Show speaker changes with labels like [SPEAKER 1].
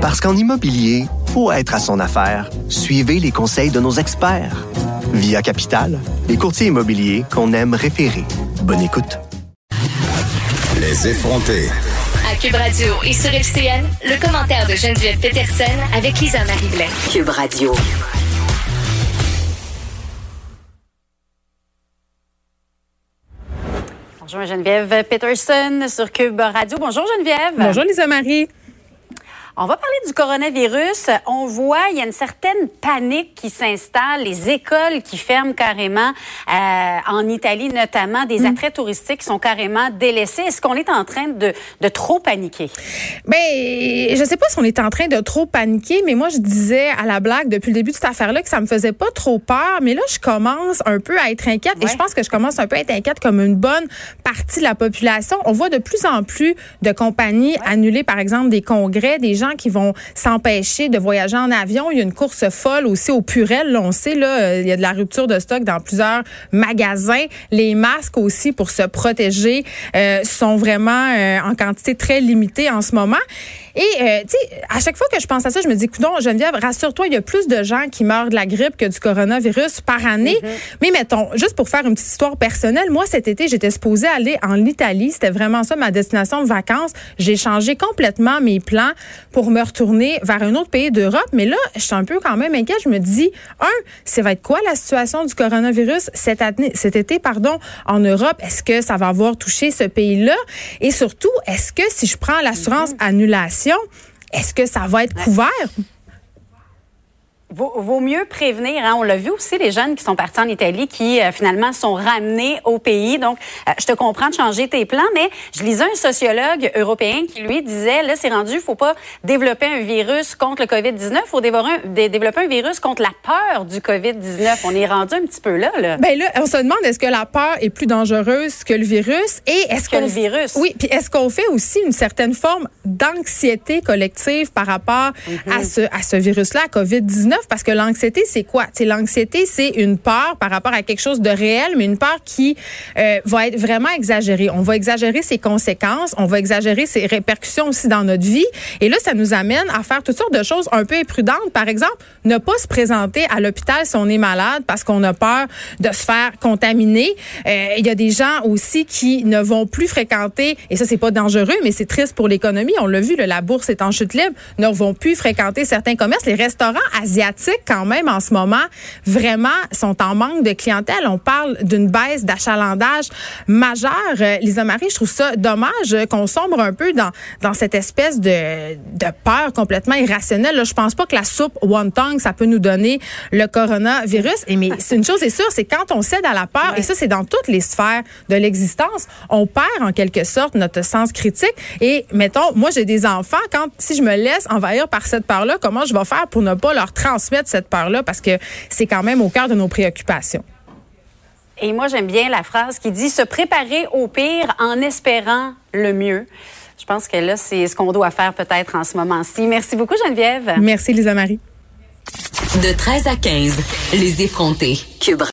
[SPEAKER 1] Parce qu'en immobilier, faut être à son affaire. Suivez les conseils de nos experts. Via Capital, les courtiers immobiliers qu'on aime référer. Bonne écoute.
[SPEAKER 2] Les effrontés.
[SPEAKER 3] À Cube Radio et sur FCN, le commentaire de Geneviève Peterson avec Lisa Marie
[SPEAKER 4] Cube Radio.
[SPEAKER 5] Bonjour Geneviève Peterson sur Cube Radio. Bonjour Geneviève.
[SPEAKER 6] Bonjour Lisa Marie.
[SPEAKER 5] On va parler du coronavirus. On voit, il y a une certaine panique qui s'installe, les écoles qui ferment carrément, euh, en Italie notamment, des mm. attraits touristiques qui sont carrément délaissés. Est-ce qu'on est en train de, de trop paniquer?
[SPEAKER 6] Ben, je sais pas si on est en train de trop paniquer, mais moi, je disais à la blague depuis le début de cette affaire-là que ça me faisait pas trop peur, mais là, je commence un peu à être inquiète et je pense que je commence un peu à être inquiète comme une bonne partie de la population. On voit de plus en plus de compagnies annuler, par exemple, des congrès, des gens qui vont s'empêcher de voyager en avion. Il y a une course folle aussi au Purel. on sait, là, euh, il y a de la rupture de stock dans plusieurs magasins. Les masques aussi pour se protéger euh, sont vraiment euh, en quantité très limitée en ce moment. Et, euh, tu sais, à chaque fois que je pense à ça, je me dis, non, Geneviève, rassure-toi, il y a plus de gens qui meurent de la grippe que du coronavirus par année. Mm-hmm. Mais mettons, juste pour faire une petite histoire personnelle, moi, cet été, j'étais supposée aller en Italie. C'était vraiment ça, ma destination de vacances. J'ai changé complètement mes plans pour me retourner vers un autre pays d'Europe. Mais là, je suis un peu quand même inquiète. Je me dis, un, ça va être quoi la situation du coronavirus cette année, cet été, pardon, en Europe? Est-ce que ça va avoir touché ce pays-là? Et surtout, est-ce que si je prends l'assurance mm-hmm. annulation, est-ce que ça va être couvert?
[SPEAKER 5] Vaut, mieux prévenir. Hein. On l'a vu aussi, les jeunes qui sont partis en Italie, qui euh, finalement sont ramenés au pays. Donc, euh, je te comprends de changer tes plans, mais je lisais un sociologue européen qui, lui, disait, là, c'est rendu, il faut pas développer un virus contre le COVID-19, il faut développer un virus contre la peur du COVID-19. On est rendu un petit peu là. là.
[SPEAKER 6] Ben là, on se demande, est-ce que la peur est plus dangereuse que le virus? Et est-ce
[SPEAKER 5] que le virus?
[SPEAKER 6] Oui, puis est-ce qu'on fait aussi une certaine forme d'anxiété collective par rapport à mhm. ce, à ce virus-là, COVID-19? Parce que l'anxiété, c'est quoi? L'anxiété, c'est une peur par rapport à quelque chose de réel, mais une peur qui euh, va être vraiment exagérée. On va exagérer ses conséquences, on va exagérer ses répercussions aussi dans notre vie. Et là, ça nous amène à faire toutes sortes de choses un peu imprudentes. Par exemple, ne pas se présenter à l'hôpital si on est malade parce qu'on a peur de se faire contaminer. Euh, il y a des gens aussi qui ne vont plus fréquenter, et ça, c'est pas dangereux, mais c'est triste pour l'économie. On l'a vu, la bourse est en chute libre, ne vont plus fréquenter certains commerces. Les restaurants asiatiques quand même en ce moment vraiment sont en manque de clientèle. On parle d'une baisse d'achalandage majeure. Euh, Lisa Marie, je trouve ça dommage qu'on sombre un peu dans dans cette espèce de, de peur complètement irrationnelle. Là, je pense pas que la soupe wonton ça peut nous donner le coronavirus. Et mais c'est une chose est sûre, c'est quand on cède à la peur, et ça c'est dans toutes les sphères de l'existence, on perd en quelque sorte notre sens critique. Et mettons, moi j'ai des enfants, quand si je me laisse envahir par cette peur-là, comment je vais faire pour ne pas leur transmettre transmettre cette peur-là parce que c'est quand même au cœur de nos préoccupations.
[SPEAKER 5] Et moi, j'aime bien la phrase qui dit se préparer au pire en espérant le mieux. Je pense que là, c'est ce qu'on doit faire peut-être en ce moment-ci. Merci beaucoup, Geneviève.
[SPEAKER 6] Merci, Lisa Marie.
[SPEAKER 4] De 13 à 15, les effrontés. Cube